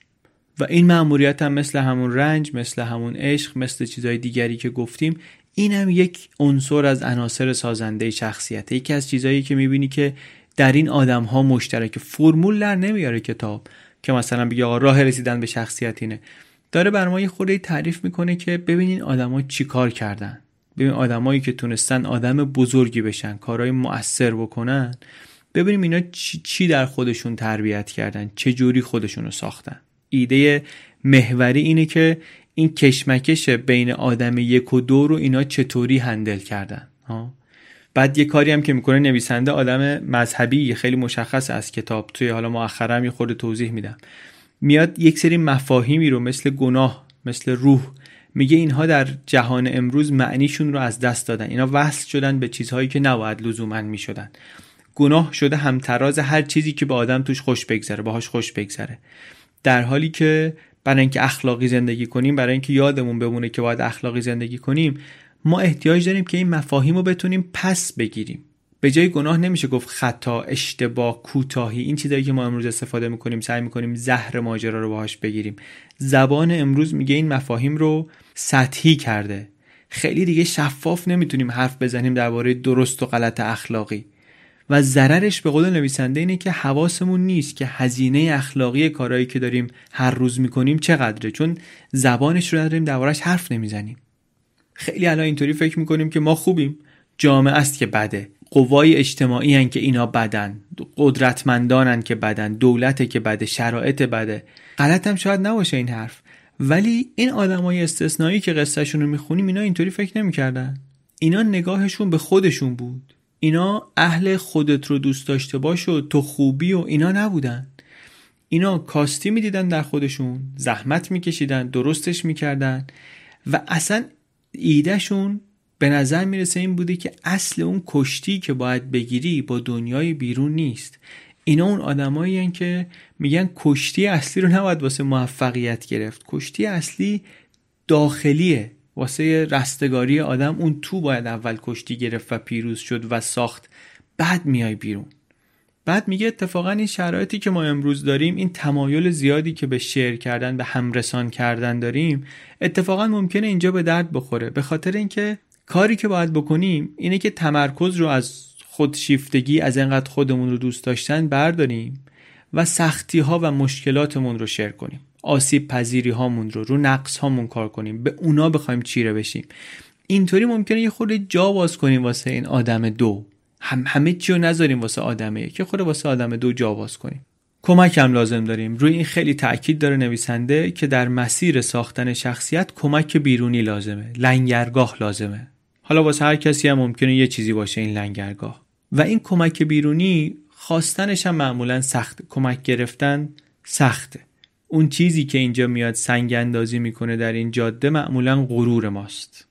و این مأموریت هم مثل همون رنج مثل همون عشق مثل چیزهای دیگری که گفتیم این هم یک عنصر از عناصر سازنده شخصیت یکی از چیزهایی که می‌بینی که در این آدم ها مشترک فرمول در نمیاره کتاب که مثلا بگه آقا راه رسیدن به شخصیت اینه. داره بر ما یه خورده تعریف می‌کنه که ببینین آدما چی کار کردن. ببین آدمایی که تونستن آدم بزرگی بشن کارهای مؤثر بکنن ببینیم اینا چی, در خودشون تربیت کردن چه جوری خودشونو ساختن. ایده محوری اینه که این کشمکش بین آدم یک و دو رو اینا چطوری هندل کردن. ها؟ بعد یه کاری هم که می‌کنه نویسنده آدم مذهبی خیلی مشخص از کتاب توی حالا مؤخرا یه خورده توضیح میدم. میاد یک سری مفاهیمی رو مثل گناه مثل روح میگه اینها در جهان امروز معنیشون رو از دست دادن. اینا وصل شدن به چیزهایی که نباید لزوما می‌شدن. گناه شده همتراز هر چیزی که به آدم توش خوش بگذره باهاش خوش بگذره. در حالی که برای اینکه اخلاقی زندگی کنیم برای اینکه یادمون بمونه که باید اخلاقی زندگی کنیم ما احتیاج داریم که این مفاهیم رو بتونیم پس بگیریم. به جای گناه نمیشه گفت خطا اشتباه کوتاهی. این چیزایی که ما امروز استفاده می‌کنیم سعی می‌کنیم زهر ماجرا رو باهاش بگیریم. زبان امروز میگه این مفاهیم رو سطحی کرده. خیلی دیگه شفاف نمی‌تونیم حرف بزنیم درباره درست و غلط اخلاقی. و ضررش به قول نویسنده اینه که حواسمون نیست که هزینه اخلاقی کارهایی که داریم هر روز می‌کنیم چقدره. چون زبانش رو نداریم دربارش حرف نمی‌زنیم. خیلی الان اینطوری فکر می‌کنیم که ما خوبیم. جامعه است که بده. قوای اجتماعی هن که اینا بدن. قدرتمندانن که بدن. دولته که بده. شرایط بده. غلط هم شاید نباشه این حرف. ولی این آدمای استثنایی که قصهشون رو می‌خونیم اینا اینطوری فکر نمی‌کردن. اینا نگاهشون به خودشون بود. اینا اهل خودت رو دوست داشته باش و تو خوبی و اینا نبودن. اینا کاستی می‌دیدن در خودشون زحمت میکشیدن درستش می‌کردن و اصلا ایدهشون به نظر می‌رسه این بوده که اصل اون کشتی که باید بگیری با دنیای بیرون نیست. اینا اون آدمایی که میگن کشتی اصلی رو نباید واسه موفقیت گرفت. کشتی اصلی داخلیه. واسه رستگاری آدم اون تو باید اول کشتی گرفت و پیروز شد و ساخت. بعد میای بیرون. بعد میگه اتفاقا این شرایطی که ما امروز داریم این تمایل زیادی که به شعر کردن به همرسان کردن داریم اتفاقا ممکنه اینجا به درد بخوره. به خاطر اینکه کاری که باید بکنیم اینه که تمرکز رو از خودشیفتگی از اینقدر خودمون رو دوست داشتن برداریم و سختی ها و مشکلاتمون رو شیر کنیم. آسیب پذیری هامون رو رو نقص هامون کار کنیم. به اونا بخوایم چیره بشیم. اینطوری ممکنه یه خورده جا باز کنیم واسه این آدم دو. هم همه چی رو نذاریم واسه آدمه که خود واسه آدم دو جا باز کنیم. کمک هم لازم داریم. روی این خیلی تاکید داره نویسنده که در مسیر ساختن شخصیت کمک بیرونی لازمه. لنگرگاه لازمه. حالا واسه هر کسی هم ممکنه یه چیزی باشه این لنگرگاه. و این کمک بیرونی خواستنش هم معمولا سخت کمک گرفتن سخته. اون چیزی که اینجا میاد سنگ اندازی می‌کنه در این جاده معمولا غرور ماست.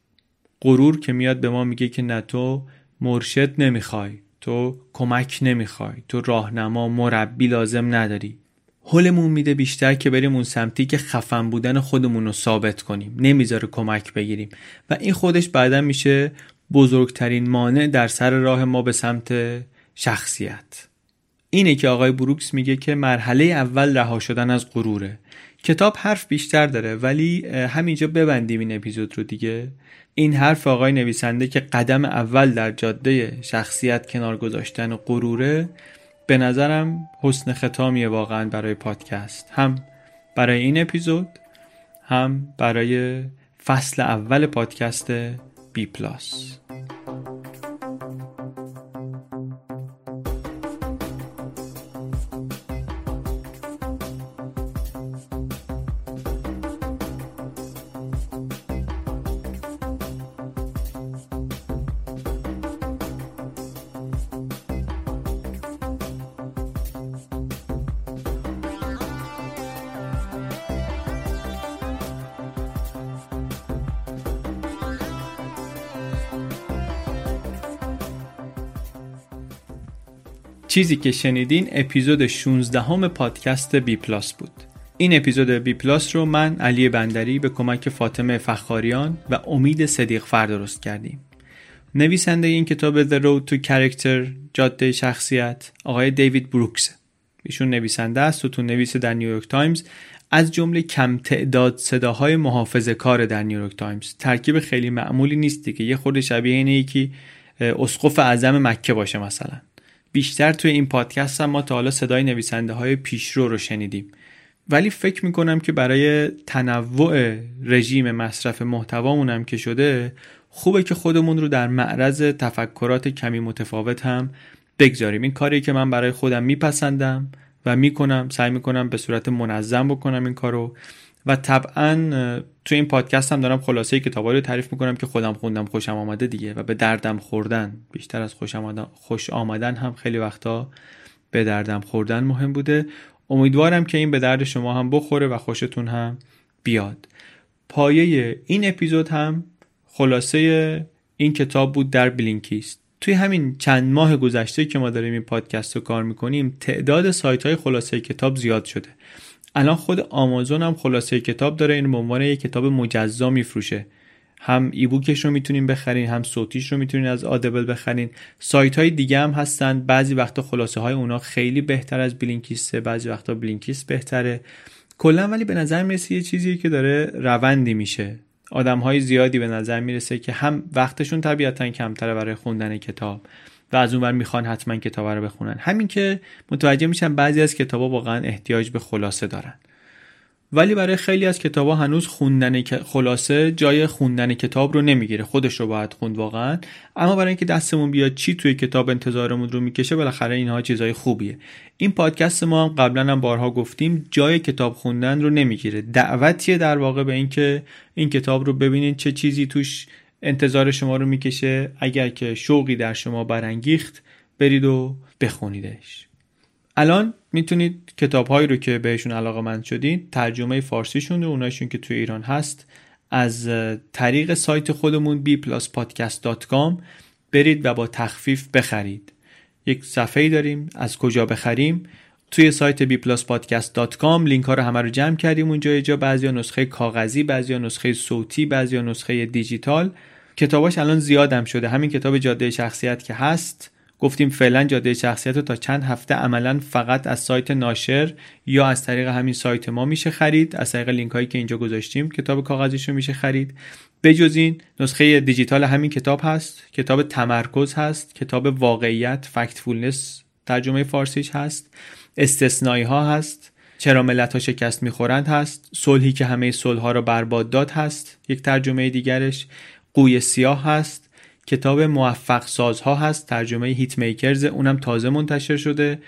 غرور که میاد به ما میگه که نه تو مرشد نمی‌خوای تو کمک نمی‌خوای تو راهنما مربی لازم نداری. حلمون میده بیشتر که بریم اون سمتی که خفن بودن خودمون رو ثابت کنیم. نمی‌ذاره کمک بگیریم. و این خودش بعدا میشه بزرگترین مانع در سر راه ما به سمت شخصیت. اینه که آقای بروکس میگه که مرحله اول رها شدن از غروره. کتاب حرف بیشتر داره ولی همینجا ببندیم این اپیزود رو دیگه. این حرف آقای نویسنده که قدم اول در جاده شخصیت کنار گذاشتن غروره به نظرم حسن ختامیه واقعا برای پادکست. هم برای این اپیزود هم برای فصل اول پادکست بی پلاس. چیزی که شنیدین اپیزود 16 هم پادکست بی پلاس بود. این اپیزود بی پلاس رو من علی بندری به کمک فاطمه فخاریان و امید صدیق فر درست کردیم. نویسنده این کتاب The Road to Character جاده شخصیت آقای دیوید بروکس. ایشون نویسنده است و ستون نویس در نیویورک تایمز. از جمله کم تعداد صداهای محافظه کار در نیویورک تایمز. ترکیب خیلی معمولی نیست یه خورده شبیه اینه یکی اسقف اعظم مکه باشه مثلا. بیشتر توی این پادکست هم ما تا حالا صدای نویسنده های پیشرو رو شنیدیم. ولی فکر می‌کنم که برای تنوع رژیم مصرف محتوامون که شده خوبه که خودمون رو در معرض تفکرات کمی متفاوت هم بگذاریم. این کاری که من برای خودم میپسندم و می‌کنم سعی می‌کنم به صورت منظم بکنم این کارو. و طبعا تو این پادکست هم دارم خلاصه کتابایی رو تعریف می‌کنم که خودم خوندم خوشم آمده دیگه و به دردم خوردن. بیشتر از خوش آمدن, خوش آمدن هم خیلی وقتا به دردم خوردن مهم بوده. امیدوارم که این به درد شما هم بخوره و خوشتون هم بیاد. پایه این اپیزود هم خلاصه این کتاب بود در بلینکیست. توی همین چند ماه گذشته که ما داریم این پادکست رو کار می‌کنیم تعداد سایت های خلاصه کتاب زیاد شده. الان خود آمازون هم خلاصه کتاب داره این به عنوان یک کتاب مجزا میفروشه. هم ایبوکش رو می‌تونین بخرین هم صوتیش رو می‌تونین از آدبل بخرین. سایت های دیگه هم هستن بعضی وقتا خلاصه های اونا خیلی بهتر از بلینکیسته بعضی وقتا بلینکیست بهتره. کلا ولی به نظر می‌رسه یه چیزی که داره روندی میشه. آدم های زیادی به نظر می‌رسه که هم وقتشون طبیعتا کمتره برای خوندن کتاب. و از اونور می‌خوان حتما کتاب رو بخونن. همین که متوجه میشن بعضی از کتابا واقعا احتیاج به خلاصه دارن. ولی برای خیلی از کتابا هنوز خوندن خلاصه جای خوندن کتاب رو نمی‌گیره. خودش رو باید خوند واقعا. اما برای اینکه دستمون بیاد چی توی کتاب انتظارمون رو می‌کشه بالاخره اینها چیزای خوبیه. این پادکست ما هم قبلا هم بارها گفتیم جای کتاب خوندن رو نمی‌گیره. دعوتیه در واقع به اینکه این کتاب رو ببینید چه چیزی توش انتظار شما رو می‌کشه. اگر که شوقی در شما برانگیخت برید و بخونیدش. الان می‌تونید کتاب هایی رو که بهشون علاقه مند شدید ترجمه فارسیشون و اونایشون که توی ایران هست از طریق سایت خودمون bpluspodcast.com برید و با تخفیف بخرید. یک صفحه داریم از کجا بخریم؟ توی سایت bpluspodcast.com لینک ها رو همه رو جمع کردیم اونجا. جا بعضی نسخه کاغذی بعضی نسخه صوتی بعضی نسخه دیجیتال. کتاباش الان زیادم شده. همین کتاب جاده شخصیت که هست. گفتیم فعلا جاده شخصیت رو تا چند هفته عملا فقط از سایت ناشر یا از طریق همین سایت ما میشه خرید. از طریق لینک هایی که اینجا گذاشتیم کتاب کاغذیش رو میشه خرید. بجز این نسخه دیجیتال همین کتاب هست. کتاب تمرکز هست. کتاب واقعیت فکتفولنس ترجمه فارسیش هست. استثنایی ها هست. چرا ملت ها شکست می‌خورند هست. صلحی که همه صلح ها را برباد داد هست. یک ترجمه دیگرش. قوی سیاه هست. کتاب موفق سازها هست. ترجمه هیت میکرز اونم تازه منتشر شده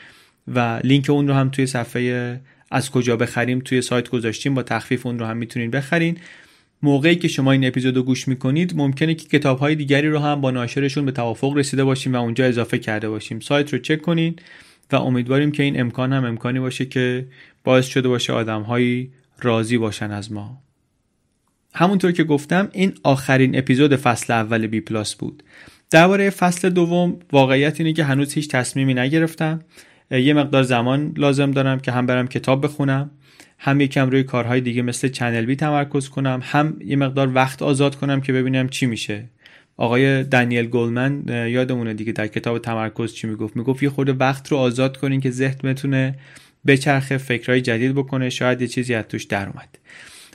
و لینک اون رو هم توی صفحه از کجا بخریم توی سایت گذاشتیم. با تخفیف اون رو هم می‌تونین بخرین. موقعی که شما این اپیزود رو گوش می‌کنید ممکنه که کتاب های دیگری رو هم با ناشرشون به توافق رسیده باشیم و اونجا اضافه کرده باشیم. سایت رو چک کنین و امیدواریم که این امکان هم امکانی باشه که باعث شده باشه آدم راضی باشن از ما. همونطور که گفتم این آخرین اپیزود فصل اول بی پلاس بود. درباره فصل دوم واقعیت اینه که هنوز هیچ تصمیمی نگرفتم. یه مقدار زمان لازم دارم که هم برم کتاب بخونم هم یکم روی کارهای دیگه مثل چنل بی تمرکز کنم هم یه مقدار وقت آزاد کنم که ببینم چی میشه. آقای دانیل گولمن یادمونه دیگه در کتاب تمرکز چی می‌گفت؟ می‌گفت یه خورده وقت رو آزاد کنین که ذهن بتونه بچرخه فکرهای جدید بکنه شاید یه چیزی از توش در اومد.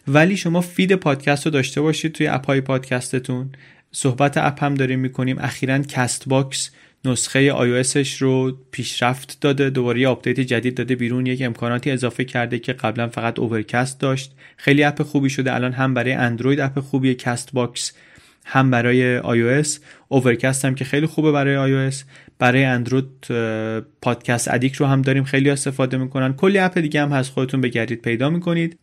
ولی شما feed پادکست رو داشته باشید توی اپ های پادکستتون. صحبت اپ هم داریم می‌کنیم. اخیرا کست باکس نسخه iOSش رو پیشرفت داده. دوباره یه آپدیت جدید داده بیرون. یک امکاناتی اضافه کرده که قبلا فقط اوورکست داشت. خیلی اپ خوبی شده. الان هم برای اندروید اپ خوبی کست باکس هم برای iOS. اوورکست هم که خیلی خوبه برای iOS. برای اندروید Podcast Addict رو هم داریم خیلی استفاده می‌کنن. کلی اپ دیگه هم هست. خودتون بگردید پیدا می‌کنید.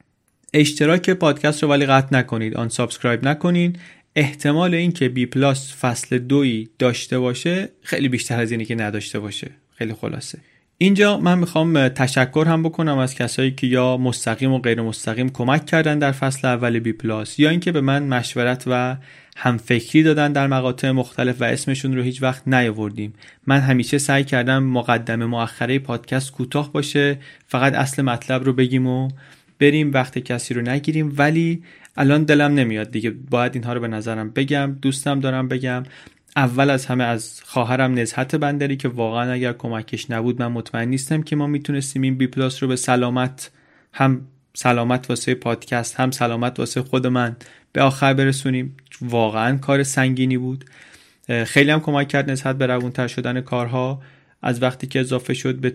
اشتراک پادکست رو ولی قطع نکنید. unsubscribe نکنین. احتمال اینکه بی پلاس فصل دوی داشته باشه خیلی بیشتر از اینه که نداشته باشه. خیلی خلاصه. اینجا من می‌خوام تشکر هم بکنم از کسایی که یا مستقیم و غیر مستقیم کمک کردن در فصل اول بی پلاس یا اینکه به من مشورت و همفکری دادن در مقاطع مختلف و اسمشون رو هیچ وقت نیاوردیم. من همیشه سعی کردم مقدمه مؤخره پادکست کوتاه باشه فقط اصل مطلب رو بگیم و بریم وقت کسی رو نگیریم. ولی الان دلم نمیاد دیگه. باید اینها رو به نظرم بگم. دوستم دارم بگم. اول از همه از خواهرم نزهت بندری که واقعا اگر کمکش نبود من مطمئن نیستم که ما می‌تونستیم این بی پلاس رو به سلامت هم سلامت واسه پادکست هم سلامت واسه خود من به آخر برسونیم. واقعا کار سنگینی بود. خیلی هم کمک کرد نسبت به روونتر شدن کارها. از وقتی که اضافه شد به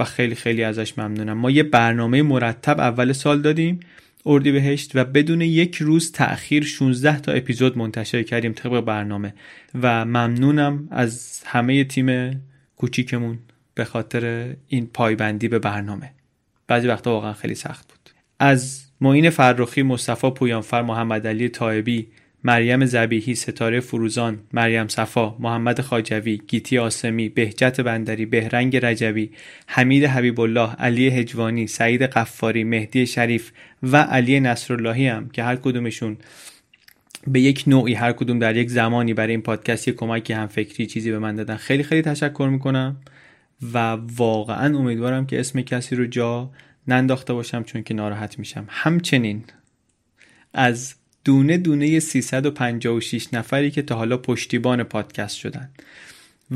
و خیلی خیلی ازش ممنونم. ما یه برنامه مرتب اول سال دادیم بهشت و بدون یک روز تأخیر 16 تا اپیزود منتشر کردیم طبق برنامه. و ممنونم از همه تیم کوچیکمون به خاطر این پایبندی به برنامه. بعضی وقتا واقعا خیلی سخت بود. از معین فرخی مصطفی پویانفر محمد علی طایبی مریم زبیهی ستاره فروزان مریم صفا محمد خاجوی گیتی آسمی بهجت بندری بهرنگ رجوی حمید حبیب الله علی هجوانی سعید قفاری مهدی شریف و علی نصراللهی هم که هر کدومشون به یک نوعی هر کدوم در یک زمانی برای این پادکست یک کمکی هم فکری چیزی به من دادن. خیلی خیلی تشکر می‌کنم و واقعا امیدوارم که اسم کسی رو جا ننداخته باشم چون که ناراحت میشم. همچنین از دونه دونه 356 نفری که تا حالا پشتیبان پادکست شدن.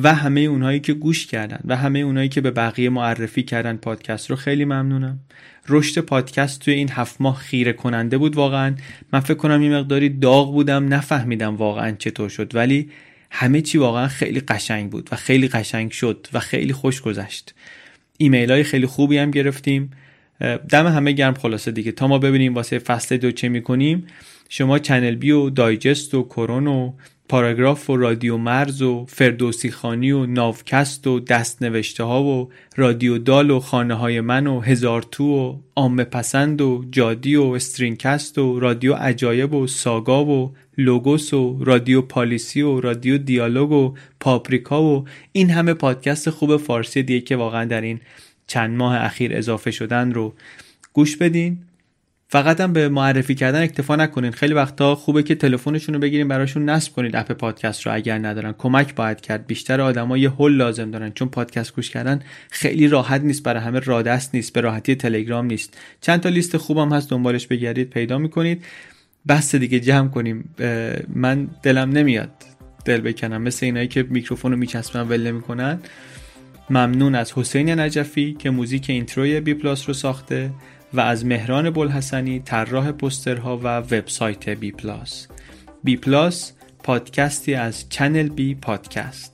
و همه اونهایی که گوش کردن و همه اونهایی که به بقیه معرفی کردن پادکست رو خیلی ممنونم. رشد پادکست توی این هفت ماه خیره کننده بود واقعا. من فکر کنم یه مقداری داغ بودم نفهمیدم واقعا چطور شد. ولی همه چی واقعا خیلی قشنگ بود و خیلی قشنگ شد و خیلی خوش گذشت. ایمیل های خیلی خوبی هم گرفتیم. دم همه گرم خلاصه دیگه. تا ما ببینیم واسه فصل دو چه می‌کنیم. شما چنل بی و دایجست و کرون و پاراگراف و رادیو مرز و فردوسی خوانی و ناوکست و دست نوشته ها و رادیو دال و خانه های من و هزار تو و عام پسند و جادی و استرینگ کست و رادیو عجایب و ساگا و لوگوس و رادیو پالیسی و رادیو دیالوگ و پاپریکا و این همه پادکست خوب فارسی دیگه که واقعا در این چند ماه اخیر اضافه شدن رو گوش بدین. فقط هم به معرفی کردن اکتفا نکنین. خیلی وقتا خوبه که تلفنشون رو بگیرین براشون نصب کنید اپ پادکست رو اگر ندارن. کمک باید کرد. بیشتر آدما یه هول لازم دارن. چون پادکست گوش کردن خیلی راحت نیست برای همه رادست نیست به راحتی تلگرام نیست. چند تا لیست خوبم هست دنبالش بگردید پیدا می‌کنید. بس دیگه جمع کنیم. من دلم نمیاد دل بکنم. مثل اینایی که میکروفون رو میچسبن ول نمی‌کنن. ممنون از حسین نجفی که موزیک intro ی بی پلاس رو ساخته. و از مهران بلحسنی طراح پوسترها و وبسایت بی پلاس. بی پلاس پادکستی از چنل بی پادکست.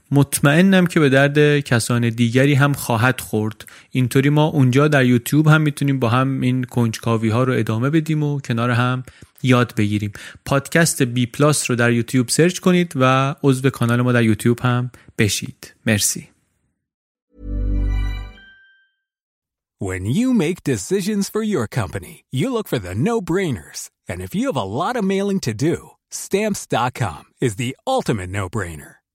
مطمئنم که به درد کسان دیگری هم خواهد خورد اینطوری ما اونجا در یوتیوب هم می‌تونیم با هم این کنجکاوی ها رو ادامه بدیم و کنار هم یاد بگیریم پادکست بی پلاس رو در یوتیوب سرچ کنید و عضو کانال ما در یوتیوب هم بشید مرسی When you make decisions for your company, you look for the no-brainers. And if you have a lot of mailing to do, stamps.com is the ultimate no-brainer.